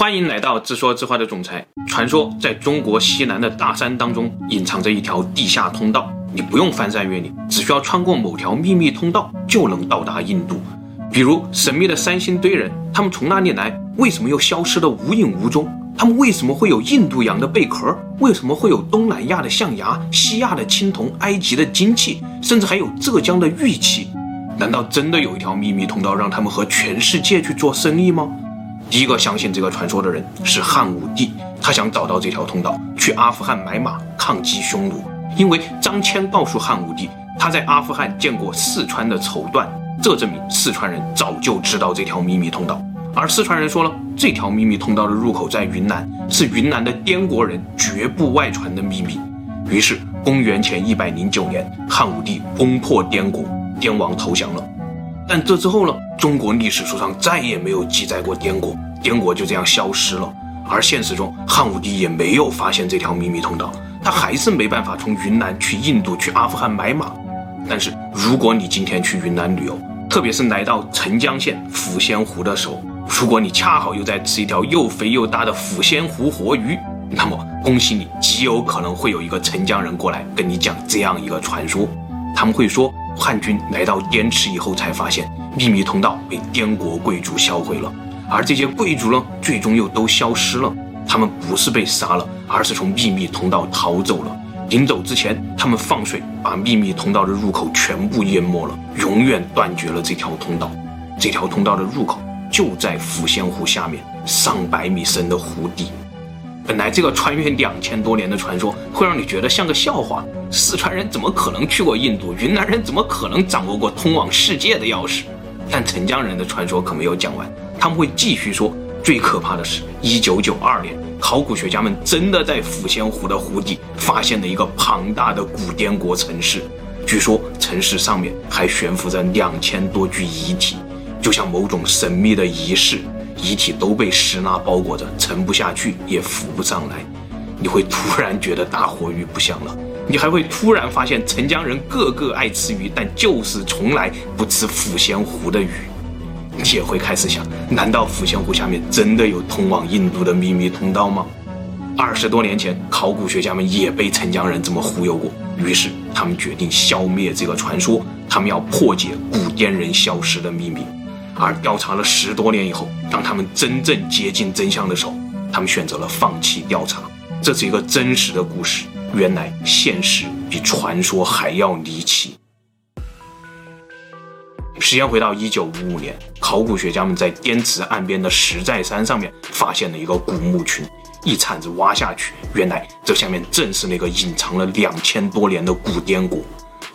欢迎来到自说自话的总裁。传说在中国西南的大山当中隐藏着一条地下通道，你不用翻山越岭，只需要穿过某条秘密通道就能到达印度。比如神秘的三星堆人，他们从哪里来？为什么又消失得无影无踪？他们为什么会有印度洋的贝壳？为什么会有东南亚的象牙、西亚的青铜、埃及的金器，甚至还有浙江的玉器？难道真的有一条秘密通道让他们和全世界去做生意吗？第一个相信这个传说的人是汉武帝，他想找到这条通道，去阿富汗买马抗击匈奴。因为张骞告诉汉武帝，他在阿富汗见过四川的绸缎，这证明四川人早就知道这条秘密通道。而四川人说了，这条秘密通道的入口在云南，是云南的滇国人绝不外传的秘密。于是，公元前一百零九年，汉武帝攻破滇国。滇王投降了，但这之后呢？中国历史书上再也没有记载过滇国，滇国就这样消失了。而现实中，汉武帝也没有发现这条秘密通道，他还是没办法从云南去印度、去阿富汗买马。但是，如果你今天去云南旅游，特别是来到澄江县抚仙湖的时候，如果你恰好又在吃一条又肥又大的抚仙湖活鱼，那么恭喜你，极有可能会有一个澄江人过来跟你讲这样一个传说，他们会说。汉军来到滇池以后，才发现秘密通道被滇国贵族销毁了，而这些贵族呢，最终又都消失了。他们不是被杀了，而是从秘密通道逃走了。临走之前，他们放水把秘密通道的入口全部淹没了，永远断绝了这条通道。这条通道的入口就在抚仙湖下面上百米深的湖底。本来这个穿越两千多年的传说会让你觉得像个笑话。四川人怎么可能去过印度？云南人怎么可能掌握过通往世界的钥匙？但澄江人的传说可没有讲完，他们会继续说。最可怕的是，一九九二年，考古学家们真的在抚仙湖的湖底发现了一个庞大的古滇国城市。据说城市上面还悬浮着两千多具遗体，就像某种神秘的仪式。遗体都被石蜡包裹着，沉不下去，也浮不上来。你会突然觉得大活鱼不香了，你还会突然发现澄江人个个爱吃鱼，但就是从来不吃抚仙湖的鱼。你也会开始想，难道抚仙湖下面真的有通往印度的秘密通道吗？二十多年前，考古学家们也被澄江人这么忽悠过，于是他们决定消灭这个传说，他们要破解古滇人消失的秘密。而调查了十多年以后，当他们真正接近真相的时候，他们选择了放弃调查。这是一个真实的故事，原来现实比传说还要离奇。时间回到一九五五年，考古学家们在滇池岸边的石寨山上面发现了一个古墓群，一铲子挖下去，原来这下面正是那个隐藏了两千多年的古滇国。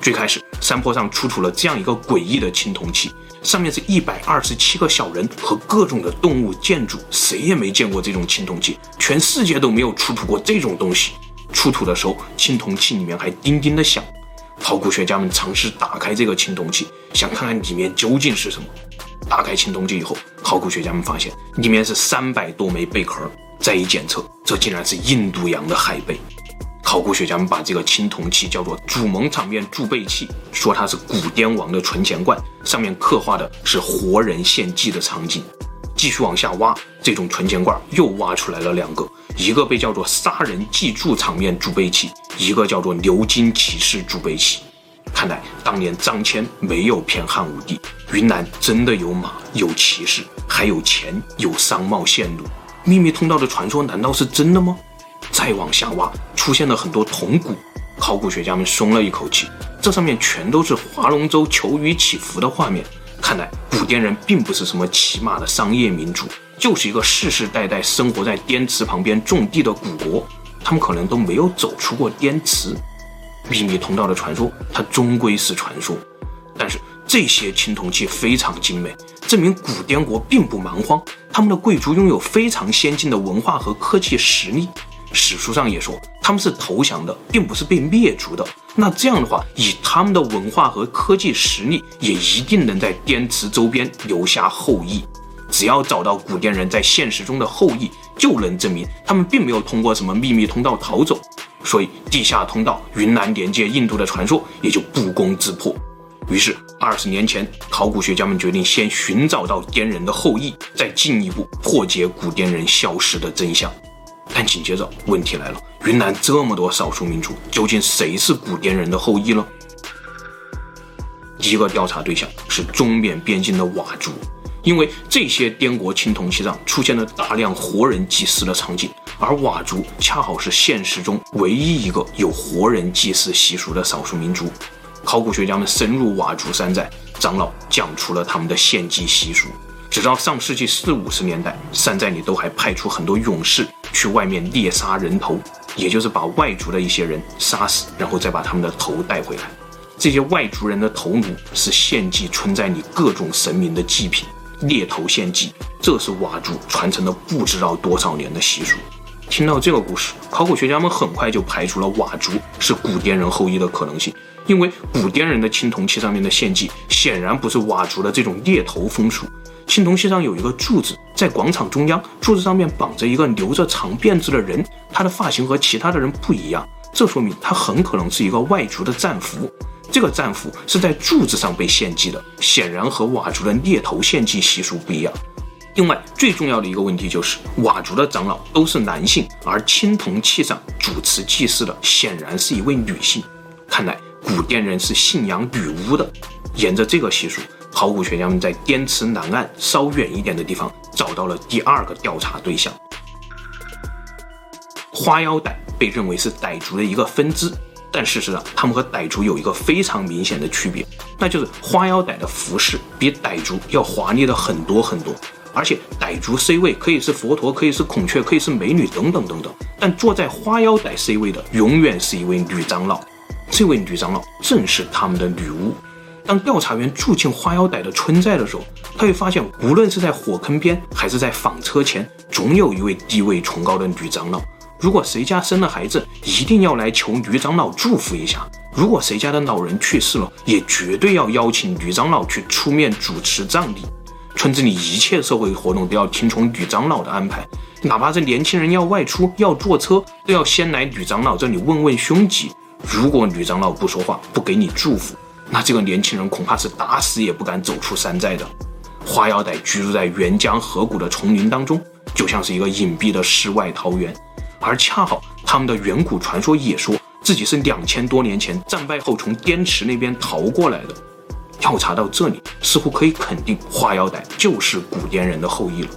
最开始，山坡上出土了这样一个诡异的青铜器。上面是一百二十七个小人和各种的动物建筑，谁也没见过这种青铜器，全世界都没有出土过这种东西。出土的时候，青铜器里面还叮叮的响。考古学家们尝试打开这个青铜器，想看看里面究竟是什么。打开青铜器以后，考古学家们发现里面是三百多枚贝壳，再一检测，这竟然是印度洋的海贝。考古学家们把这个青铜器叫做主盟场面贮贝器，说它是古滇王的存钱罐，上面刻画的是活人献祭的场景。继续往下挖，这种存钱罐又挖出来了两个，一个被叫做杀人祭柱场面贮贝器，一个叫做流金骑士贮贝器。看来当年张骞没有骗汉武帝，云南真的有马、有骑士，还有钱、有商贸线路。秘密通道的传说难道是真的吗？再往下挖，出现了很多铜鼓，考古学家们松了一口气，这上面全都是划龙舟、求雨祈福的画面。看来古滇人并不是什么骑马的商业民族，就是一个世世代代生活在滇池旁边种地的古国。他们可能都没有走出过滇池。秘密通道的传说，它终归是传说，但是这些青铜器非常精美，证明古滇国并不蛮荒，他们的贵族拥有非常先进的文化和科技实力。史书上也说他们是投降的，并不是被灭族的。那这样的话，以他们的文化和科技实力，也一定能在滇池周边留下后裔。只要找到古滇人在现实中的后裔，就能证明他们并没有通过什么秘密通道逃走。所以，地下通道云南连接印度的传说也就不攻自破。于是，二十年前，考古学家们决定先寻找到滇人的后裔，再进一步破解古滇人消失的真相。但紧接着，问题来了：云南这么多少数民族，究竟谁是古滇人的后裔呢？第一个调查对象是中缅边境的佤族，因为这些滇国青铜器上出现了大量活人祭祀的场景，而佤族恰好是现实中唯一一个有活人祭祀习俗的少数民族。考古学家们深入佤族山寨，长老讲出了他们的献祭习俗。直到上世纪四五十年代，山寨里都还派出很多勇士去外面猎杀人头，也就是把外族的一些人杀死，然后再把他们的头带回来。这些外族人的头颅是献祭存在你各种神明的祭品，猎头献祭，这是佤族传承了不知道多少年的习俗。听到这个故事，考古学家们很快就排除了佤族是古滇人后裔的可能性，因为古滇人的青铜器上面的献祭显然不是佤族的这种猎头风俗。青铜器上有一个柱子，在广场中央，柱子上面绑着一个留着长辫子的人，他的发型和其他的人不一样，这说明他很可能是一个外族的战俘。这个战俘是在柱子上被献祭的，显然和佤族的猎头献祭习俗不一样。另外，最重要的一个问题就是，佤族的长老都是男性，而青铜器上主持祭祀的显然是一位女性。看来古滇人是信仰女巫的。沿着这个习俗，考古学家们在滇池南岸稍远一点的地方找到了第二个调查对象。花腰傣被认为是傣族的一个分支。但事实上，他们和傣族有一个非常明显的区别，那就是花腰傣的服饰比傣族要华丽的很多很多。而且，傣族 C 位可以是佛陀，可以是孔雀，可以是美女等等等等。但坐在花腰傣 C 位的，永远是一位女长老。这位女长老正是他们的女巫。当调查员住进花腰傣的村寨的时候，他会发现，无论是在火坑边，还是在纺车前，总有一位地位崇高的女长老。如果谁家生了孩子，一定要来求女长老祝福一下；如果谁家的老人去世了，也绝对要邀请女长老去出面主持葬礼。村子里一切社会活动都要听从女长老的安排，哪怕是年轻人要外出要坐车，都要先来女长老这里问问凶吉。如果女长老不说话，不给你祝福，那这个年轻人恐怕是打死也不敢走出山寨的。花腰傣居住在沅江河谷的丛林当中，就像是一个隐蔽的世外桃源。而恰好，他们的远古传说也说自己是两千多年前战败后从滇池那边逃过来的。调查到这里，似乎可以肯定花腰傣就是古滇人的后裔了。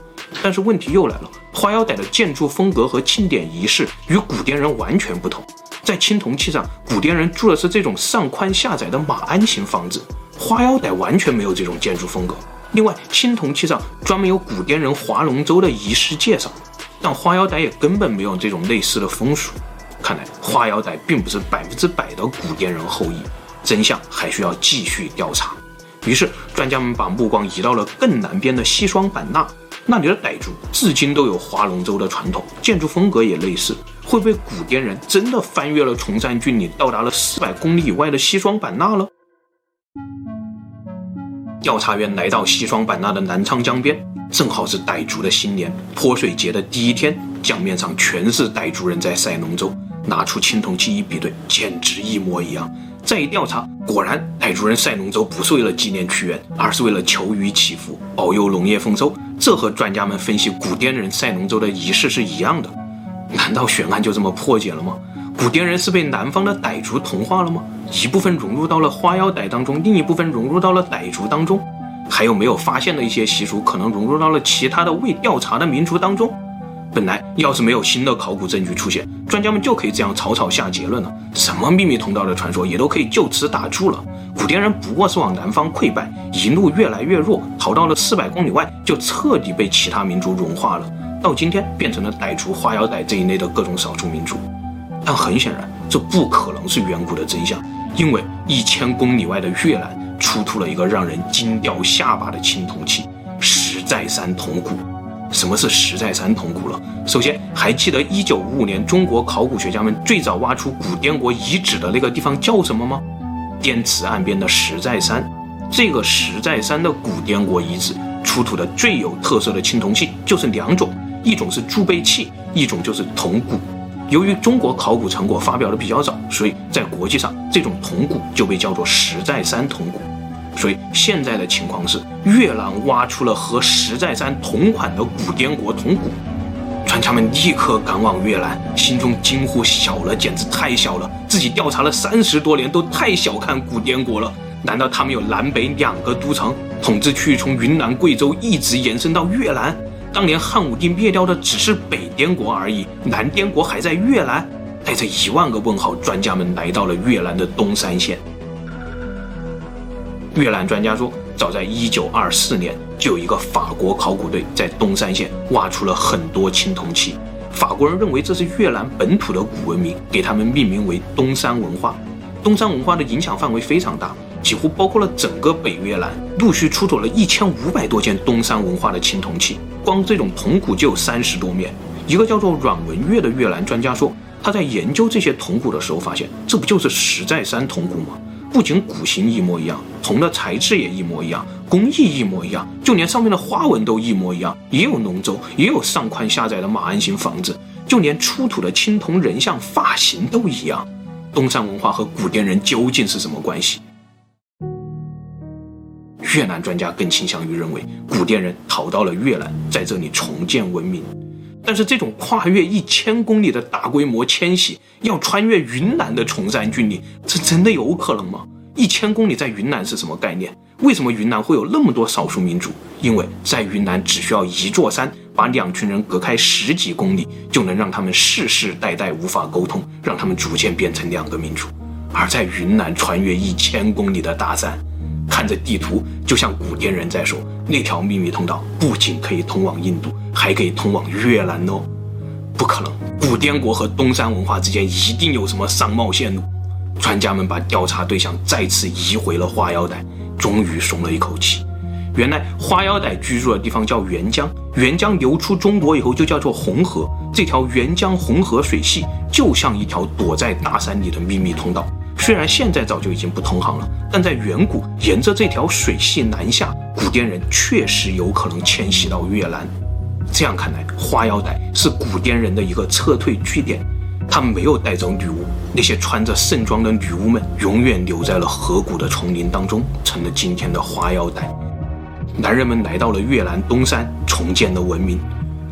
但是问题又来了，花腰傣的建筑风格和庆典仪式与古滇人完全不同。在青铜器上，古滇人住的是这种上宽下窄的马鞍形房子，花腰傣完全没有这种建筑风格。另外，青铜器上专门有古滇人划龙舟的仪式介绍。但花腰傣也根本没有这种类似的风俗，看来花腰傣并不是百分之百的古滇人后裔，真相还需要继续调查。于是专家们把目光移到了更南边的西双版纳，那里的傣族至今都有划龙舟的传统，建筑风格也类似。会不会古滇人真的翻越了崇山峻岭，到达了四百公里以外的西双版纳了？调查员来到西双版纳的南昌江边。正好是傣族的新年泼水节的第一天，江面上全是傣族人在赛龙舟。拿出青铜器一比对，简直一模一样。再一调查，果然傣族人赛龙舟不是为了纪念屈原，而是为了求雨祈福，保佑农业丰收。这和专家们分析古滇人赛龙舟的仪式是一样的。难道悬案就这么破解了吗？古滇人是被南方的傣族同化了吗？一部分融入到了花腰傣当中，另一部分融入到了傣族当中。还有没有发现的一些习俗，可能融入到了其他的未调查的民族当中？本来要是没有新的考古证据出现，专家们就可以这样草草下结论了。什么秘密通道的传说也都可以就此打住了。古滇人不过是往南方溃败，一路越来越弱，逃到了四百公里外，就彻底被其他民族融化了。到今天变成了傣族、花腰傣这一类的各种少数民族。但很显然，这不可能是远古的真相，因为一千公里外的越南。出土了一个让人惊掉下巴的青铜器——石寨山铜鼓。什么是石寨山铜鼓了？首先，还记得一九五五年中国考古学家们最早挖出古滇国遗址的那个地方叫什么吗？滇池岸边的石寨山。这个石寨山的古滇国遗址出土的最有特色的青铜器就是两种，一种是贮贝器，一种就是铜鼓。由于中国考古成果发表的比较早，所以在国际上这种铜鼓就被叫做石寨山铜鼓。所以现在的情况是，越南挖出了和石寨山同款的古滇国铜鼓。专家们立刻赶往越南，心中惊呼：小了，简直太小了！自己调查了三十多年，都太小看古滇国了。难道他们有南北两个都城，统治区域从云南、贵州一直延伸到越南？当年汉武帝灭掉的只是北滇国而已，南滇国还在越南。带着一万个问号，专家们来到了越南的东山县。越南专家说，早在一九二四年，就有一个法国考古队在东山县挖出了很多青铜器。法国人认为这是越南本土的古文明，给他们命名为东山文化。东山文化的影响范围非常大，几乎包括了整个北越南，陆续出土了一千五百多件东山文化的青铜器，光这种铜鼓就有三十多面。一个叫做阮文月的越南专家说。他在研究这些铜鼓的时候，发现这不就是石寨山铜鼓吗？不仅骨形一模一样，铜的材质也一模一样，工艺一模一样，就连上面的花纹都一模一样，也有龙舟，也有上宽下窄的马鞍形房子，就连出土的青铜人像发型都一样。东山文化和古滇人究竟是什么关系？越南专家更倾向于认为，古滇人逃到了越南，在这里重建文明。但是这种跨越一千公里的大规模迁徙，要穿越云南的崇山峻岭，这真的有可能吗？一千公里在云南是什么概念？为什么云南会有那么多少数民族？因为在云南只需要一座山，把两群人隔开十几公里，就能让他们世世代代无法沟通，让他们逐渐变成两个民族。而在云南穿越一千公里的大山，看着地图，就像古滇人在说，那条秘密通道不仅可以通往印度。还可以通往越南哦，不可能！古滇国和东山文化之间一定有什么商贸线路。专家们把调查对象再次移回了花腰带，终于松了一口气。原来花腰带居住的地方叫沅江，沅江流出中国以后就叫做红河。这条沅江红河水系就像一条躲在大山里的秘密通道。虽然现在早就已经不通航了，但在远古，沿着这条水系南下，古滇人确实有可能迁徙到越南。这样看来，花腰带是古滇人的一个撤退据点。他们没有带走女巫，那些穿着盛装的女巫们永远留在了河谷的丛林当中，成了今天的花腰带。男人们来到了越南东山，重建了文明。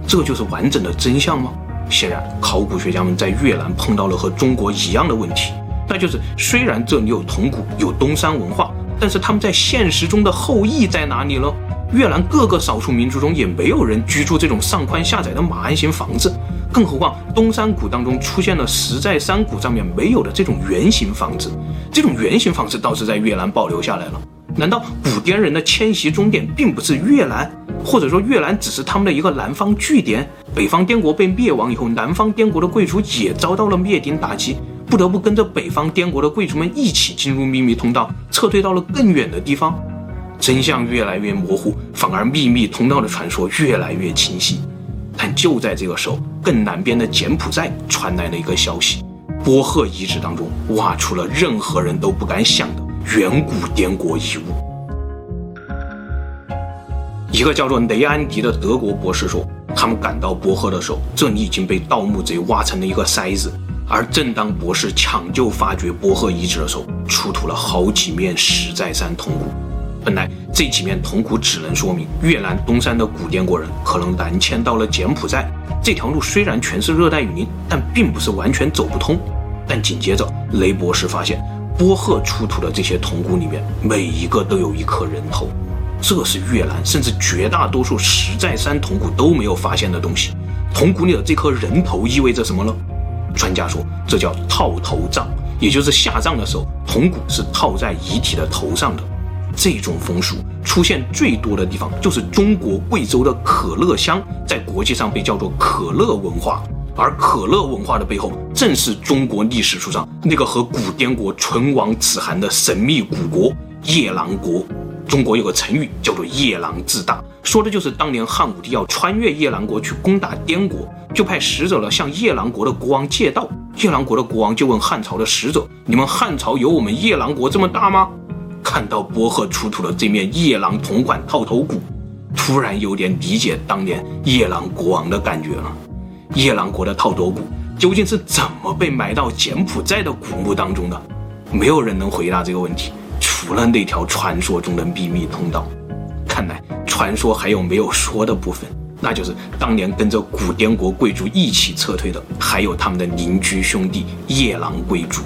这就是完整的真相吗？显然，考古学家们在越南碰到了和中国一样的问题，那就是虽然这里有铜鼓，有东山文化，但是他们在现实中的后裔在哪里呢？越南各个少数民族中也没有人居住这种上宽下窄的马鞍形房子，更何况东山谷当中出现了石在山谷上面没有的这种圆形房子，这种圆形房子倒是在越南保留下来了。难道古滇人的迁徙终点并不是越南，或者说越南只是他们的一个南方据点？北方滇国被灭亡以后，南方滇国的贵族也遭到了灭顶打击，不得不跟着北方滇国的贵族们一起进入秘密通道，撤退到了更远的地方。真相越来越模糊，反而秘密通道的传说越来越清晰。但就在这个时候，更南边的柬埔寨传来了一个消息：波赫遗址当中挖出了任何人都不敢想的远古滇国遗物。一个叫做雷安迪的德国博士说，他们赶到波赫的时候，这里已经被盗墓贼挖成了一个筛子。而正当博士抢救发掘波赫遗址的时候，出土了好几面石寨山铜鼓。本来这几面铜鼓只能说明越南东山的古滇国人可能南迁到了柬埔寨。这条路虽然全是热带雨林，但并不是完全走不通。但紧接着，雷博士发现波赫出土的这些铜鼓里面，每一个都有一颗人头。这是越南甚至绝大多数石寨山铜鼓都没有发现的东西。铜鼓里的这颗人头意味着什么呢？专家说，这叫套头葬，也就是下葬的时候，铜鼓是套在遗体的头上的。这种风俗出现最多的地方就是中国贵州的可乐乡，在国际上被叫做可乐文化。而可乐文化的背后，正是中国历史书上那个和古滇国唇亡齿寒的神秘古国夜郎国。中国有个成语叫做“夜郎自大”，说的就是当年汉武帝要穿越夜郎国去攻打滇国，就派使者了向夜郎国的国王借道。夜郎国的国王就问汉朝的使者：“你们汉朝有我们夜郎国这么大吗？”看到波赫出土的这面夜郎铜管套头骨，突然有点理解当年夜郎国王的感觉了。夜郎国的套头骨究竟是怎么被埋到柬埔寨的古墓当中的？没有人能回答这个问题，除了那条传说中的秘密通道。看来传说还有没有说的部分，那就是当年跟着古滇国贵族一起撤退的，还有他们的邻居兄弟夜郎贵族。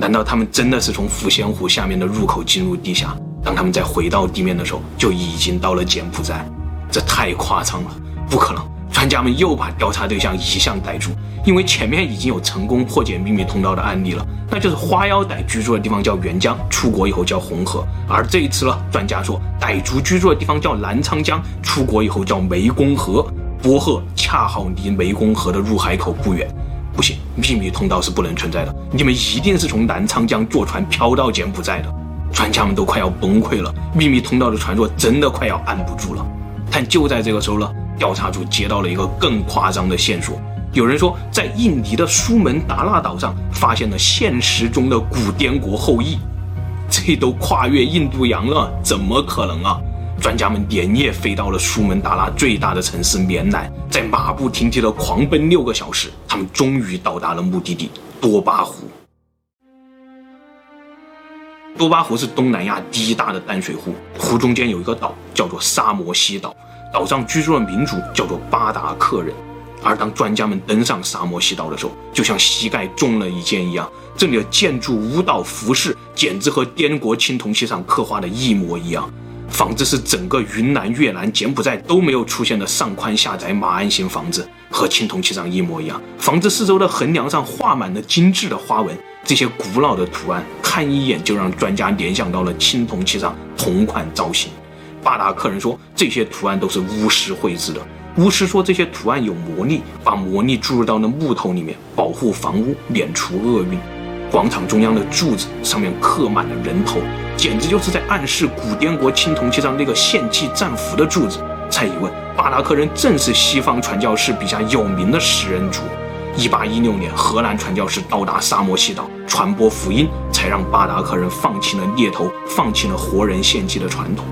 难道他们真的是从抚仙湖下面的入口进入地下？当他们再回到地面的时候，就已经到了柬埔寨？这太夸张了，不可能！专家们又把调查对象移向傣族，因为前面已经有成功破解秘密通道的案例了，那就是花腰傣居住的地方叫元江，出国以后叫红河。而这一次呢，专家说傣族居住的地方叫澜沧江，出国以后叫湄公河。波赫恰好离湄公河的入海口不远，不行，秘密通道是不能存在的。你们一定是从南昌江坐船漂到柬埔寨的。专家们都快要崩溃了，秘密通道的传说真的快要按不住了。但就在这个时候呢。调查组接到了一个更夸张的线索，有人说在印尼的苏门答腊岛上发现了现实中的古滇国后裔，这都跨越印度洋了，怎么可能啊？专家们连夜飞到了苏门答腊最大的城市棉兰，在马不停蹄的狂奔六个小时，他们终于到达了目的地多巴湖。多巴湖是东南亚第一大的淡水湖，湖中间有一个岛，叫做沙摩西岛。岛上居住的民族叫做巴达克人，而当专家们登上沙摩西岛的时候，就像膝盖中了一箭一样，这里的建筑、舞蹈、服饰简直和滇国青铜器上刻画的一模一样。房子是整个云南、越南、柬埔寨都没有出现的上宽下窄马鞍形房子，和青铜器上一模一样。房子四周的横梁上画满了精致的花纹，这些古老的图案看一眼就让专家联想到了青铜器上同款造型。巴达克人说，这些图案都是巫师绘制的。巫师说，这些图案有魔力，把魔力注入到那木头里面，保护房屋，免除厄运。广场中央的柱子上面刻满了人头，简直就是在暗示古滇国青铜器上那个献祭战俘的柱子。再一问，巴达克人正是西方传教士笔下有名的食人族。一八一六年，荷兰传教士到达沙摩西岛传播福音，才让巴达克人放弃了猎头，放弃了活人献祭的传统。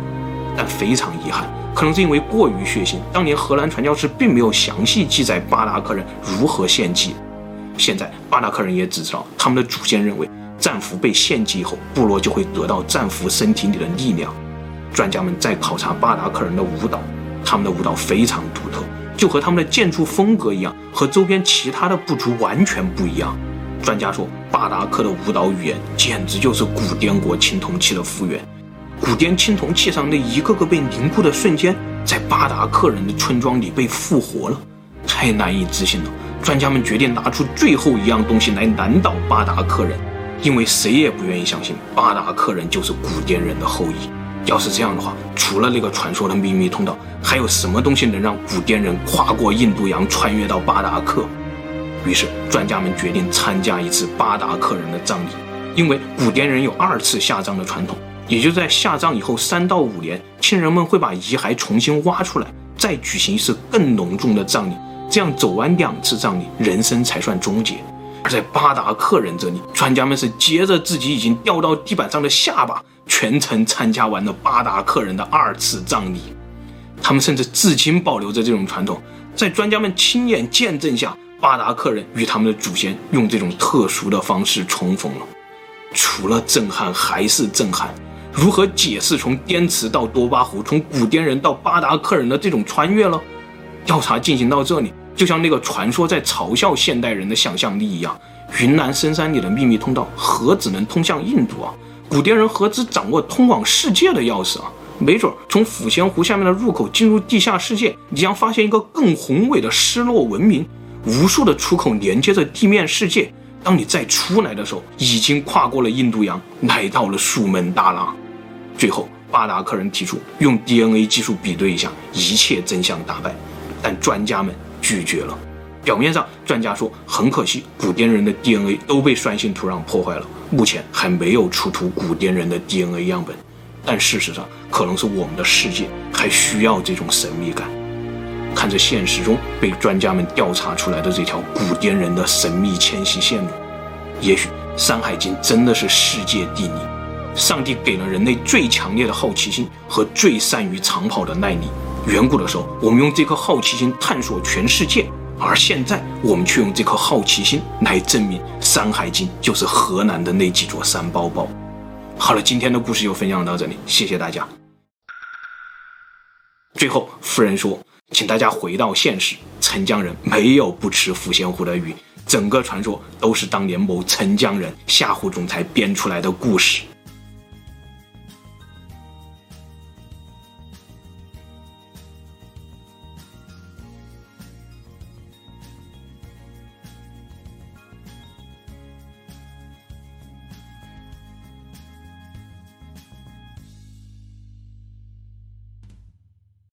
但非常遗憾，可能是因为过于血腥，当年荷兰传教士并没有详细记载巴达克人如何献祭。现在巴达克人也只知道，他们的祖先认为战俘被献祭以后，部落就会得到战俘身体里的力量。专家们在考察巴达克人的舞蹈，他们的舞蹈非常独特，就和他们的建筑风格一样，和周边其他的部族完全不一样。专家说，巴达克的舞蹈语言简直就是古滇国青铜器的复原。古滇青铜器上那一个个被凝固的瞬间，在巴达克人的村庄里被复活了，太难以置信了。专家们决定拿出最后一样东西来难倒巴达克人，因为谁也不愿意相信巴达克人就是古滇人的后裔。要是这样的话，除了那个传说的秘密通道，还有什么东西能让古滇人跨过印度洋，穿越到巴达克？于是，专家们决定参加一次巴达克人的葬礼，因为古滇人有二次下葬的传统。也就在下葬以后三到五年，亲人们会把遗骸重新挖出来，再举行一次更隆重的葬礼。这样走完两次葬礼，人生才算终结。而在巴达克人这里，专家们是接着自己已经掉到地板上的下巴，全程参加完了巴达克人的二次葬礼。他们甚至至今保留着这种传统，在专家们亲眼见证下，巴达克人与他们的祖先用这种特殊的方式重逢了。除了震撼，还是震撼。如何解释从滇池到多巴湖，从古滇人到巴达克人的这种穿越呢？调查进行到这里，就像那个传说在嘲笑现代人的想象力一样。云南深山里的秘密通道，何止能通向印度啊？古滇人何止掌握通往世界的钥匙啊？没准从抚仙湖下面的入口进入地下世界，你将发现一个更宏伟的失落文明，无数的出口连接着地面世界。当你再出来的时候，已经跨过了印度洋，来到了苏门答腊。最后，巴达克人提出用 DNA 技术比对一下，一切真相大白，但专家们拒绝了。表面上，专家说很可惜，古滇人的 DNA 都被酸性土壤破坏了，目前还没有出土古滇人的 DNA 样本。但事实上，可能是我们的世界还需要这种神秘感。看着现实中被专家们调查出来的这条古滇人的神秘迁徙线路，也许《山海经》真的是世界地理。上帝给了人类最强烈的好奇心和最善于长跑的耐力。远古的时候，我们用这颗好奇心探索全世界，而现在我们却用这颗好奇心来证明《山海经》就是河南的那几座山包包。好了，今天的故事就分享到这里，谢谢大家。最后，夫人说，请大家回到现实，陈江人没有不吃抚仙湖的鱼，整个传说都是当年某陈江人吓唬总裁编出来的故事。